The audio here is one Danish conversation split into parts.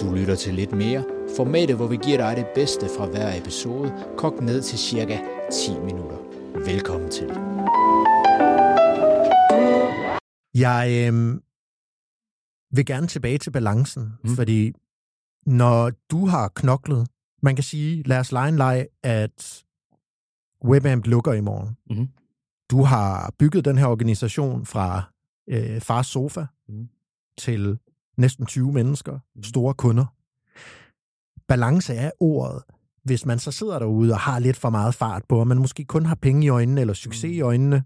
Du lytter til lidt mere. Formatet, hvor vi giver dig det bedste fra hver episode, kogt ned til cirka 10 minutter. Velkommen til. Jeg øh, vil gerne tilbage til balancen, mm. fordi når du har knoklet, man kan sige, lad os lege en leg, at WebAmp lukker i morgen. Mhm. Du har bygget den her organisation fra øh, fars sofa Mhm. til næsten 20 mennesker, store kunder. Balance er ordet. Hvis man så sidder derude og har lidt for meget fart på, og man måske kun har penge i øjnene eller succes i øjnene,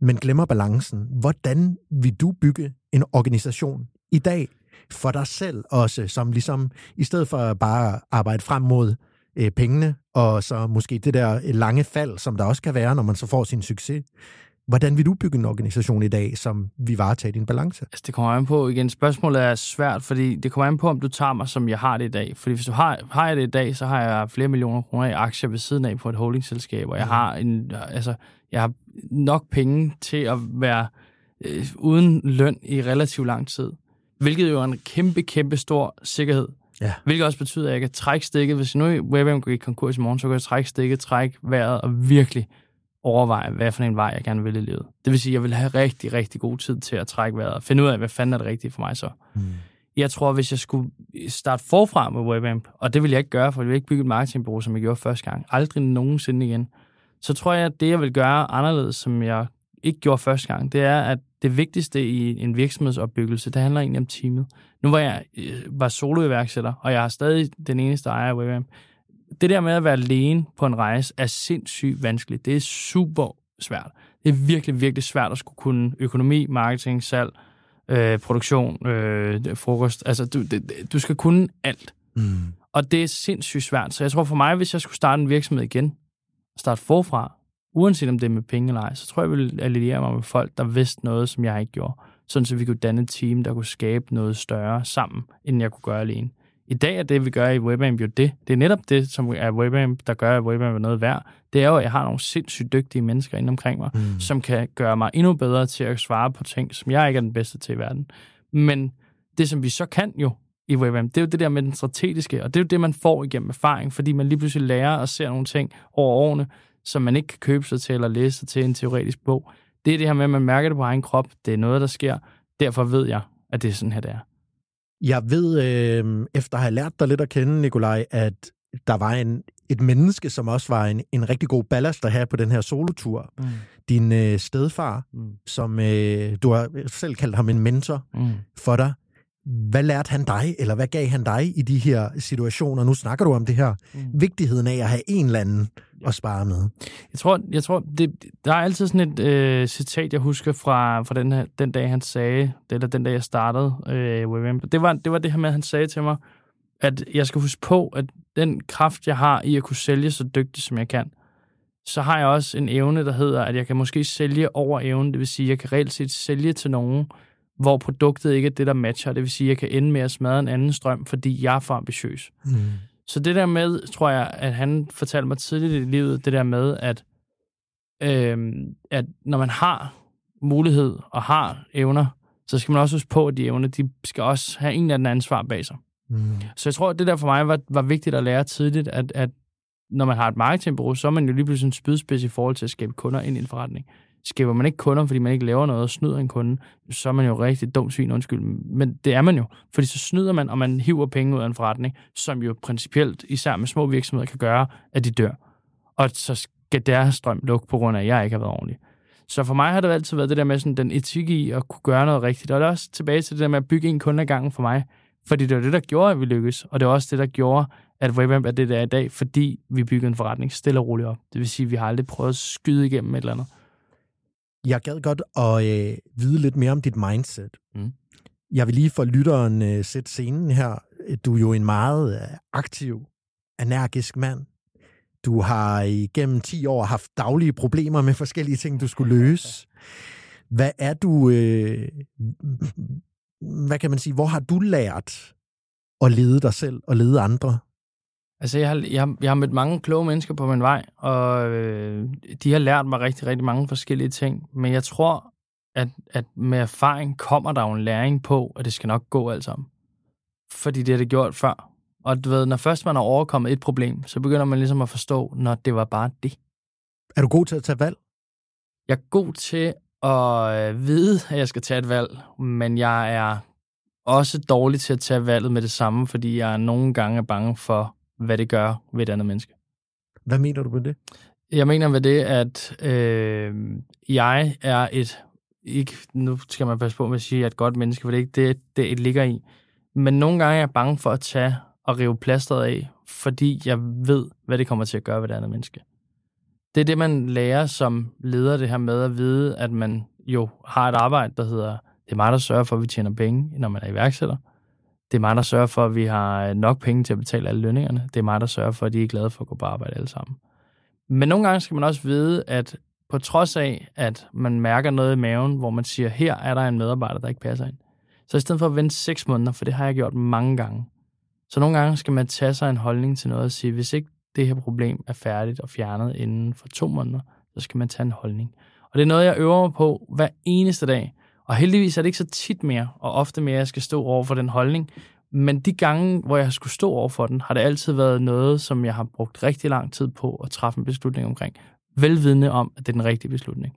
men glemmer balancen. Hvordan vil du bygge en organisation i dag for dig selv også, som ligesom i stedet for at bare arbejde frem mod øh, pengene, og så måske det der lange fald, som der også kan være, når man så får sin succes. Hvordan vil du bygge en organisation i dag, som vi varetager din balance? Altså, det kommer an på, igen, spørgsmålet er svært, fordi det kommer an på, om du tager mig, som jeg har det i dag. Fordi hvis du har, har jeg det i dag, så har jeg flere millioner kroner i aktier ved siden af på et holdingselskab, og jeg har, en, altså, jeg har nok penge til at være øh, uden løn i relativt lang tid. Hvilket jo er en kæmpe, kæmpe stor sikkerhed. Ja. Hvilket også betyder, at jeg kan trække stikket. Hvis nu WebM går i konkurs i morgen, så kan jeg trække stikket, trække vejret og virkelig overveje, hvad for en vej jeg gerne vil i livet. Det vil sige, at jeg vil have rigtig, rigtig god tid til at trække vejret og finde ud af, hvad fanden er det rigtige for mig så. Mm. Jeg tror, hvis jeg skulle starte forfra med WebAmp, og det vil jeg ikke gøre, for jeg vil ikke bygge et marketingbureau, som jeg gjorde første gang. Aldrig nogensinde igen. Så tror jeg, at det, jeg vil gøre anderledes, som jeg ikke gjorde første gang, det er, at det vigtigste i en virksomhedsopbyggelse, det handler egentlig om teamet. Nu var jeg øh, var soloiværksætter, og jeg er stadig den eneste ejer af WebAmp. Det der med at være alene på en rejse er sindssygt vanskeligt. Det er super svært. Det er virkelig, virkelig svært at skulle kunne økonomi, marketing, salg, øh, produktion, øh, frokost. Altså, du, det, du skal kunne alt. Mm. Og det er sindssygt svært. Så jeg tror for mig, hvis jeg skulle starte en virksomhed igen, starte forfra, uanset om det er med penge eller ej, så tror jeg, jeg ville alliere mig med folk, der vidste noget, som jeg ikke gjorde. Sådan så vi kunne danne et team, der kunne skabe noget større sammen, end jeg kunne gøre alene. I dag er det, vi gør i WebAmp jo det. Det er netop det, som er WebAmp, der gør, at WebAmp er noget værd. Det er jo, at jeg har nogle sindssygt dygtige mennesker inde omkring mig, Mm. som kan gøre mig endnu bedre til at svare på ting, som jeg ikke er den bedste til i verden. Men det, som vi så kan jo i WebAmp, det er jo det der med den strategiske, og det er jo det, man får igennem erfaring, fordi man lige pludselig lærer og ser nogle ting over årene, som man ikke kan købe sig til eller læse sig til i en teoretisk bog. Det er det her med, at man mærker det på egen krop. Det er noget, der sker. Derfor ved jeg, at det er sådan her, det er. Jeg ved, øh, efter at have lært dig lidt at kende, Nikolaj, at der var en, et menneske, som også var en, en rigtig god ballast at have på den her solotur. Mm. Din øh, stedfar, Mm. som øh, du har selv kaldt ham en mentor Mm. for dig. Hvad lærte han dig, eller hvad gav han dig i de her situationer? Nu snakker du om det her. Mm. Vigtigheden af at have en eller anden at spare med. Jeg tror, jeg tror det, der er altid sådan et øh, citat, jeg husker fra, fra den, her, den dag, han sagde, eller den dag, jeg startede øh. Det var, det var det her med, at han sagde til mig, at jeg skal huske på, at den kraft, jeg har i at kunne sælge så dygtigt, som jeg kan, så har jeg også en evne, der hedder, at jeg kan måske sælge over evnen. Det vil sige, at jeg kan reelt set sælge til nogen, hvor produktet ikke er det, der matcher. Det vil sige, at jeg kan ende med at smadre en anden strøm, fordi jeg er for ambitiøs. Mm. Så det der med, tror jeg, at han fortalte mig tidligt i livet, det der med, at, øhm, at når man har mulighed og har evner, så skal man også huske på, at de evner, de skal også have en eller anden ansvar bag sig. Mm. Så jeg tror, at det der for mig var, var vigtigt at lære tidligt, at, at når man har et marketingbureau, så er man jo lige pludselig en spydspids i forhold til at skabe kunder ind i en forretning. Skaber man ikke kunder, fordi man ikke laver noget og snyder en kunde, så er man jo rigtig dum svin, undskyld. Men det er man jo, fordi så snyder man, og man hiver penge ud af en forretning, som jo principielt, især med små virksomheder, kan gøre, at de dør. Og så skal deres strøm lukke på grund af, at jeg ikke har været ordentlig. Så for mig har det altid været det der med sådan, den etik i at kunne gøre noget rigtigt. Og det er også tilbage til det der med at bygge en kunde ad gangen for mig. Fordi det var det, der gjorde, at vi lykkedes. Og det var også det, der gjorde, at WebAmp er det, der er i dag, fordi vi byggede en forretning stille og roligt op. Det vil sige, at vi har aldrig prøvet at skyde igennem et eller andet. Jeg gad godt at øh, vide lidt mere om dit mindset. Mm. Jeg vil lige for lytteren øh, sætte scenen her. Du er jo en meget øh, aktiv, energisk mand. Du har igennem 10 år haft daglige problemer med forskellige ting, du skulle løse. Hvad er du... Øh, hvad kan man sige? Hvor har du lært at lede dig selv og lede andre? Altså, jeg har, jeg, jeg har mødt mange kloge mennesker på min vej, og øh, de har lært mig rigtig, rigtig mange forskellige ting. Men jeg tror, at, at med erfaring kommer der jo en læring på, at det skal nok gå alt sammen. fordi det har det gjort før. Og du ved, når først man har overkommet et problem, så begynder man ligesom at forstå, når det var bare det. Er du god til at tage valg? Jeg er god til at øh, vide, at jeg skal tage et valg, men jeg er også dårlig til at tage valget med det samme, fordi jeg nogle gange er bange for, hvad det gør ved et andet menneske. Hvad mener du med det? Jeg mener med det, at øh, jeg er et, ikke, nu skal man passe på med at sige, at et godt menneske, for det er ikke det, det ligger i. Men nogle gange er jeg bange for at tage og rive plasteret af, fordi jeg ved, hvad det kommer til at gøre ved et andet menneske. Det er det, man lærer som leder, det her med at vide, at man jo har et arbejde, der hedder, det er mig, der sørger for, at vi tjener penge, når man er iværksætter. Det er mig, der sørger for, at vi har nok penge til at betale alle lønningerne. Det er mig, der sørger for, at de er glade for at gå på arbejde alle sammen. Men nogle gange skal man også vide, at på trods af, at man mærker noget i maven, hvor man siger, her er der en medarbejder, der ikke passer ind. Så i stedet for at vente seks måneder, for det har jeg gjort mange gange, så nogle gange skal man tage sig en holdning til noget og sige, hvis ikke det her problem er færdigt og fjernet inden for to måneder, så skal man tage en holdning. Og det er noget, jeg øver mig på hver eneste dag. Og heldigvis er det ikke så tit mere, og ofte mere, jeg skal stå over for den holdning. Men de gange, hvor jeg har skulle stå over for den, har det altid været noget, som jeg har brugt rigtig lang tid på at træffe en beslutning omkring. Velvidende om, at det er den rigtige beslutning.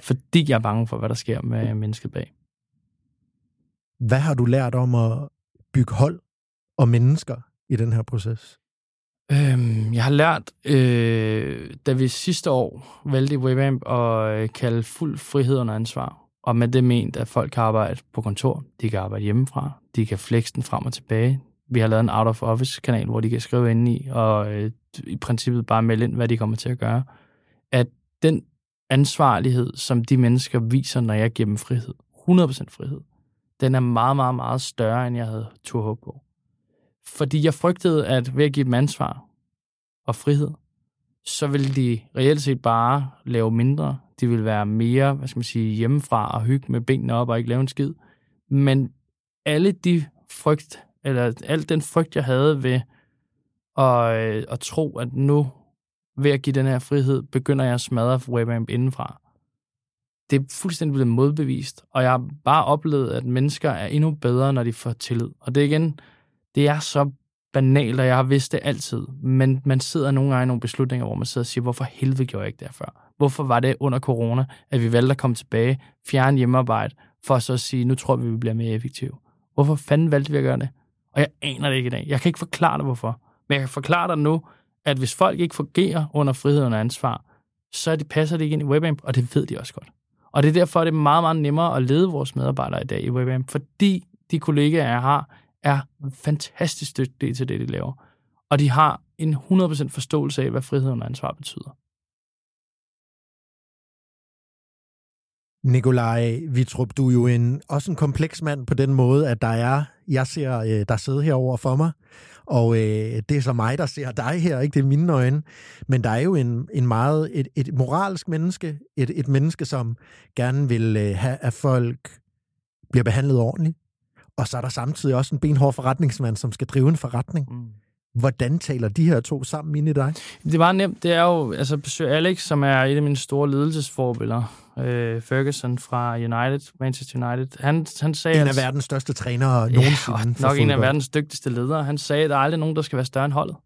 Fordi jeg er bange for, hvad der sker med mennesket bag. Hvad har du lært om at bygge hold og mennesker i den her proces? Øhm, jeg har lært, øh, da vi sidste år valgte i Webamp at kalde fuld frihed under ansvar. Og med det ment, at folk kan arbejde på kontor, de kan arbejde hjemmefra, de kan flexe den frem og tilbage. Vi har lavet en out-of-office-kanal, hvor de kan skrive ind i, og øh, i princippet bare melde ind, hvad de kommer til at gøre. At den ansvarlighed, som de mennesker viser, når jeg giver dem frihed, 100% frihed, den er meget, meget, meget større, end jeg havde tur håb på. Fordi jeg frygtede, at ved at give dem ansvar og frihed, så vil de reelt set bare lave mindre. De vil være mere, hvad skal man sige, hjemmefra og hygge med benene op og ikke lave en skid. Men alle de frygt, eller alt den frygt, jeg havde ved at, øh, at tro, at nu ved at give den her frihed, begynder jeg at smadre WebAmp indenfra. Det er fuldstændig blevet modbevist, og jeg har bare oplevet, at mennesker er endnu bedre, når de får tillid. Og det er igen, det er så banalt, og jeg har vidst det altid. Men man sidder nogle gange i nogle beslutninger, hvor man sidder og siger, hvorfor helvede gjorde jeg ikke det før? Hvorfor var det under corona, at vi valgte at komme tilbage, fjerne hjemmearbejde, for så at sige, nu tror vi, vi bliver mere effektive? Hvorfor fanden valgte vi at gøre det? Og jeg aner det ikke i dag. Jeg kan ikke forklare dig, hvorfor. Men jeg kan forklare dig nu, at hvis folk ikke fungerer under frihed og ansvar, så de passer det ikke ind i WebAmp, og det ved de også godt. Og det er derfor, det er meget, meget nemmere at lede vores medarbejdere i dag i WebAmp, fordi de kollegaer, jeg har, er fantastisk dygtige til det, de laver. Og de har en 100% forståelse af, hvad frihed og ansvar betyder. Nikolaj Vitrup, du er jo en, også en kompleks mand på den måde, at der er, jeg ser øh, der sidder herover for mig, og øh, det er så mig, der ser dig her, ikke? Det er mine øjne. Men der er jo en, en meget, et, et moralsk menneske, et, et menneske, som gerne vil øh, have, at folk bliver behandlet ordentligt, og så er der samtidig også en benhård forretningsmand, som skal drive en forretning. Mm. Hvordan taler de her to sammen ind i dig? Det meget nemt. Det er jo, altså besøg Alex, som er et af mine store ledelsesforbilleder. Øh, Ferguson fra United, Manchester United. Han, han sagde, en af verdens største trænere nogensinde. Ja, nok fodbold. en af verdens dygtigste ledere. Han sagde, at der er aldrig nogen, der skal være større end holdet.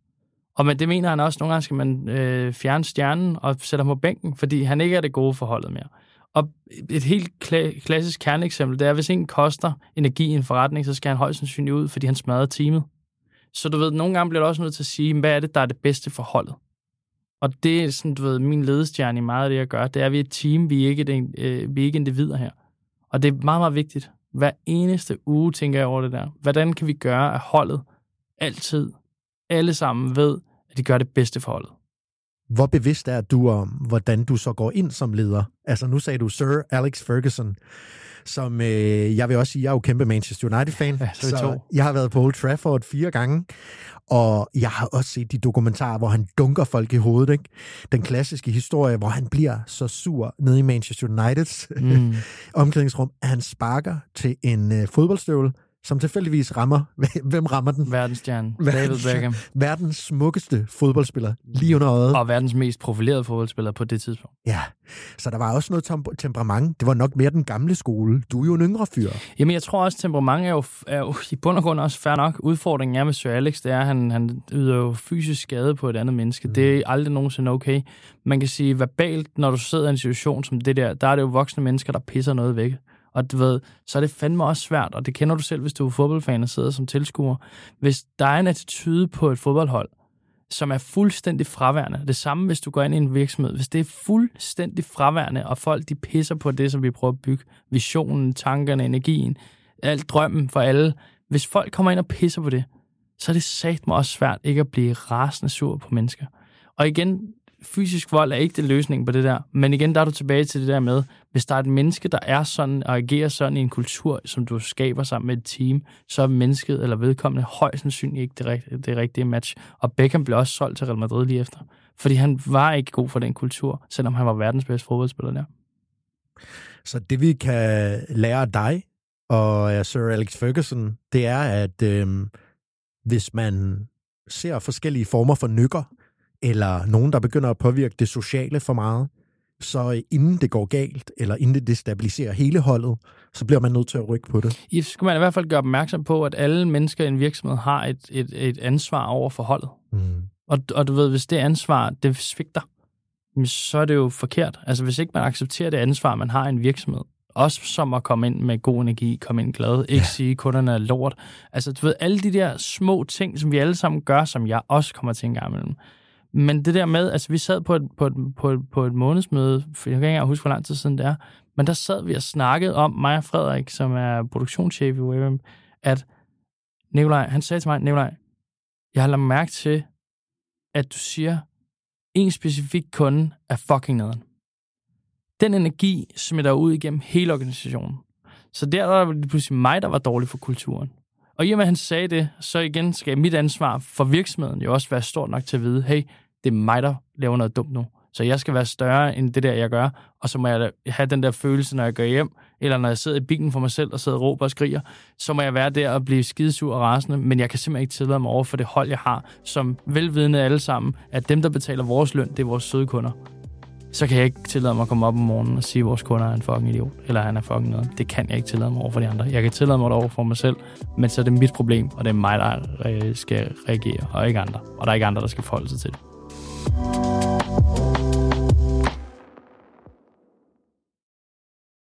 Og men det mener han også. Nogle gange skal man øh, fjerne stjernen og sætte ham på bænken, fordi han ikke er det gode for holdet mere. Og et helt kla- klassisk kerneeksempel, det er, at hvis en koster energi i en forretning, så skal han højst sandsynligt ud, fordi han smadrer teamet. Så du ved, nogle gange bliver du også nødt til at sige, hvad er det, der er det bedste for holdet? Og det er sådan, du ved, min ledestjerne i meget af det, jeg gør, det er, at vi er et team, vi er ikke, et, øh, vi er ikke individer her. Og det er meget, meget vigtigt. Hver eneste uge tænker jeg over det der. Hvordan kan vi gøre, at holdet altid, alle sammen ved, at de gør det bedste for holdet? Hvor bevidst er du om, hvordan du så går ind som leder? Altså nu sagde du Sir Alex Ferguson, som øh, jeg vil også sige, jeg er jo kæmpe Manchester United-fan. Ja, så, så jeg har været på Old Trafford fire gange, og jeg har også set de dokumentarer, hvor han dunker folk i hovedet. Ikke? Den klassiske historie, hvor han bliver så sur nede i Manchester Uniteds mm. omklædningsrum, at han sparker til en øh, fodboldstøvle, som tilfældigvis rammer... Hvem rammer den? Verdensstjerne. David Beckham. Verdens smukkeste fodboldspiller. Lige under øjet. Og verdens mest profilerede fodboldspiller på det tidspunkt. Ja, så der var også noget tem- temperament. Det var nok mere den gamle skole. Du er jo en yngre fyr. Jamen, jeg tror også, temperament er jo, er jo i bund og grund også fair nok. Udfordringen er med Sir Alex, det er, at han, han yder jo fysisk skade på et andet menneske. Mm. Det er aldrig nogensinde okay. Man kan sige, verbalt, når du sidder i en situation som det der, der er det jo voksne mennesker, der pisser noget væk. Og du ved, så er det fandme også svært, og det kender du selv, hvis du er fodboldfan og sidder som tilskuer. Hvis der er en attitude på et fodboldhold, som er fuldstændig fraværende. Det samme, hvis du går ind i en virksomhed. Hvis det er fuldstændig fraværende, og folk de pisser på det, som vi prøver at bygge, visionen, tankerne, energien, alt drømmen for alle. Hvis folk kommer ind og pisser på det, så er det sagt mig også svært ikke at blive rasende sur på mennesker. Og igen, fysisk vold er ikke den løsning på det der. Men igen, der er du tilbage til det der med, hvis der er et menneske, der er sådan og agerer sådan i en kultur, som du skaber sammen med et team, så er mennesket eller vedkommende højst sandsynligt ikke det rigtige, det rigtige match. Og Beckham blev også solgt til Real Madrid lige efter. Fordi han var ikke god for den kultur, selvom han var verdens bedste fodboldspiller der. Så det vi kan lære af dig og Sir Alex Ferguson, det er, at øh, hvis man ser forskellige former for nykker, eller nogen, der begynder at påvirke det sociale for meget, så inden det går galt, eller inden det destabiliserer hele holdet, så bliver man nødt til at rykke på det. I skal man i hvert fald gøre opmærksom på, at alle mennesker i en virksomhed har et, et, et ansvar over for holdet. Mm. Og, og du ved, hvis det ansvar, det svigter, så er det jo forkert. Altså hvis ikke man accepterer det ansvar, man har i en virksomhed, også som at komme ind med god energi, komme ind glad, ikke ja. sige, at kunderne er lort. Altså du ved, alle de der små ting, som vi alle sammen gør, som jeg også kommer til en gang imellem, men det der med, altså vi sad på et, på et, på et, på et månedsmøde, for jeg kan ikke engang huske, hvor lang tid siden det er, men der sad vi og snakkede om, mig og Frederik, som er produktionschef i WebM, at Nikolaj, han sagde til mig, Nikolaj, jeg har lagt mærke til, at du siger, en specifik kunde er fucking nederen. Den energi smitter ud igennem hele organisationen. Så der var det pludselig mig, der var dårlig for kulturen. Og i og med, at han sagde det, så igen skal mit ansvar for virksomheden jo også være stort nok til at vide, hey, det er mig, der laver noget dumt nu. Så jeg skal være større end det der, jeg gør. Og så må jeg have den der følelse, når jeg går hjem, eller når jeg sidder i bilen for mig selv og sidder og råber og skriger, så må jeg være der og blive skidesur og rasende, men jeg kan simpelthen ikke tillade mig over for det hold, jeg har, som velvidende alle sammen, at dem, der betaler vores løn, det er vores søde kunder. Så kan jeg ikke tillade mig at komme op om morgenen og sige, at vores kunder er en fucking idiot, eller han er fucking noget. Det kan jeg ikke tillade mig over for de andre. Jeg kan tillade mig det over for mig selv, men så er det mit problem, og det er mig, der øh, skal reagere, og ikke andre. Og der er ikke andre, der skal forholde sig til det. you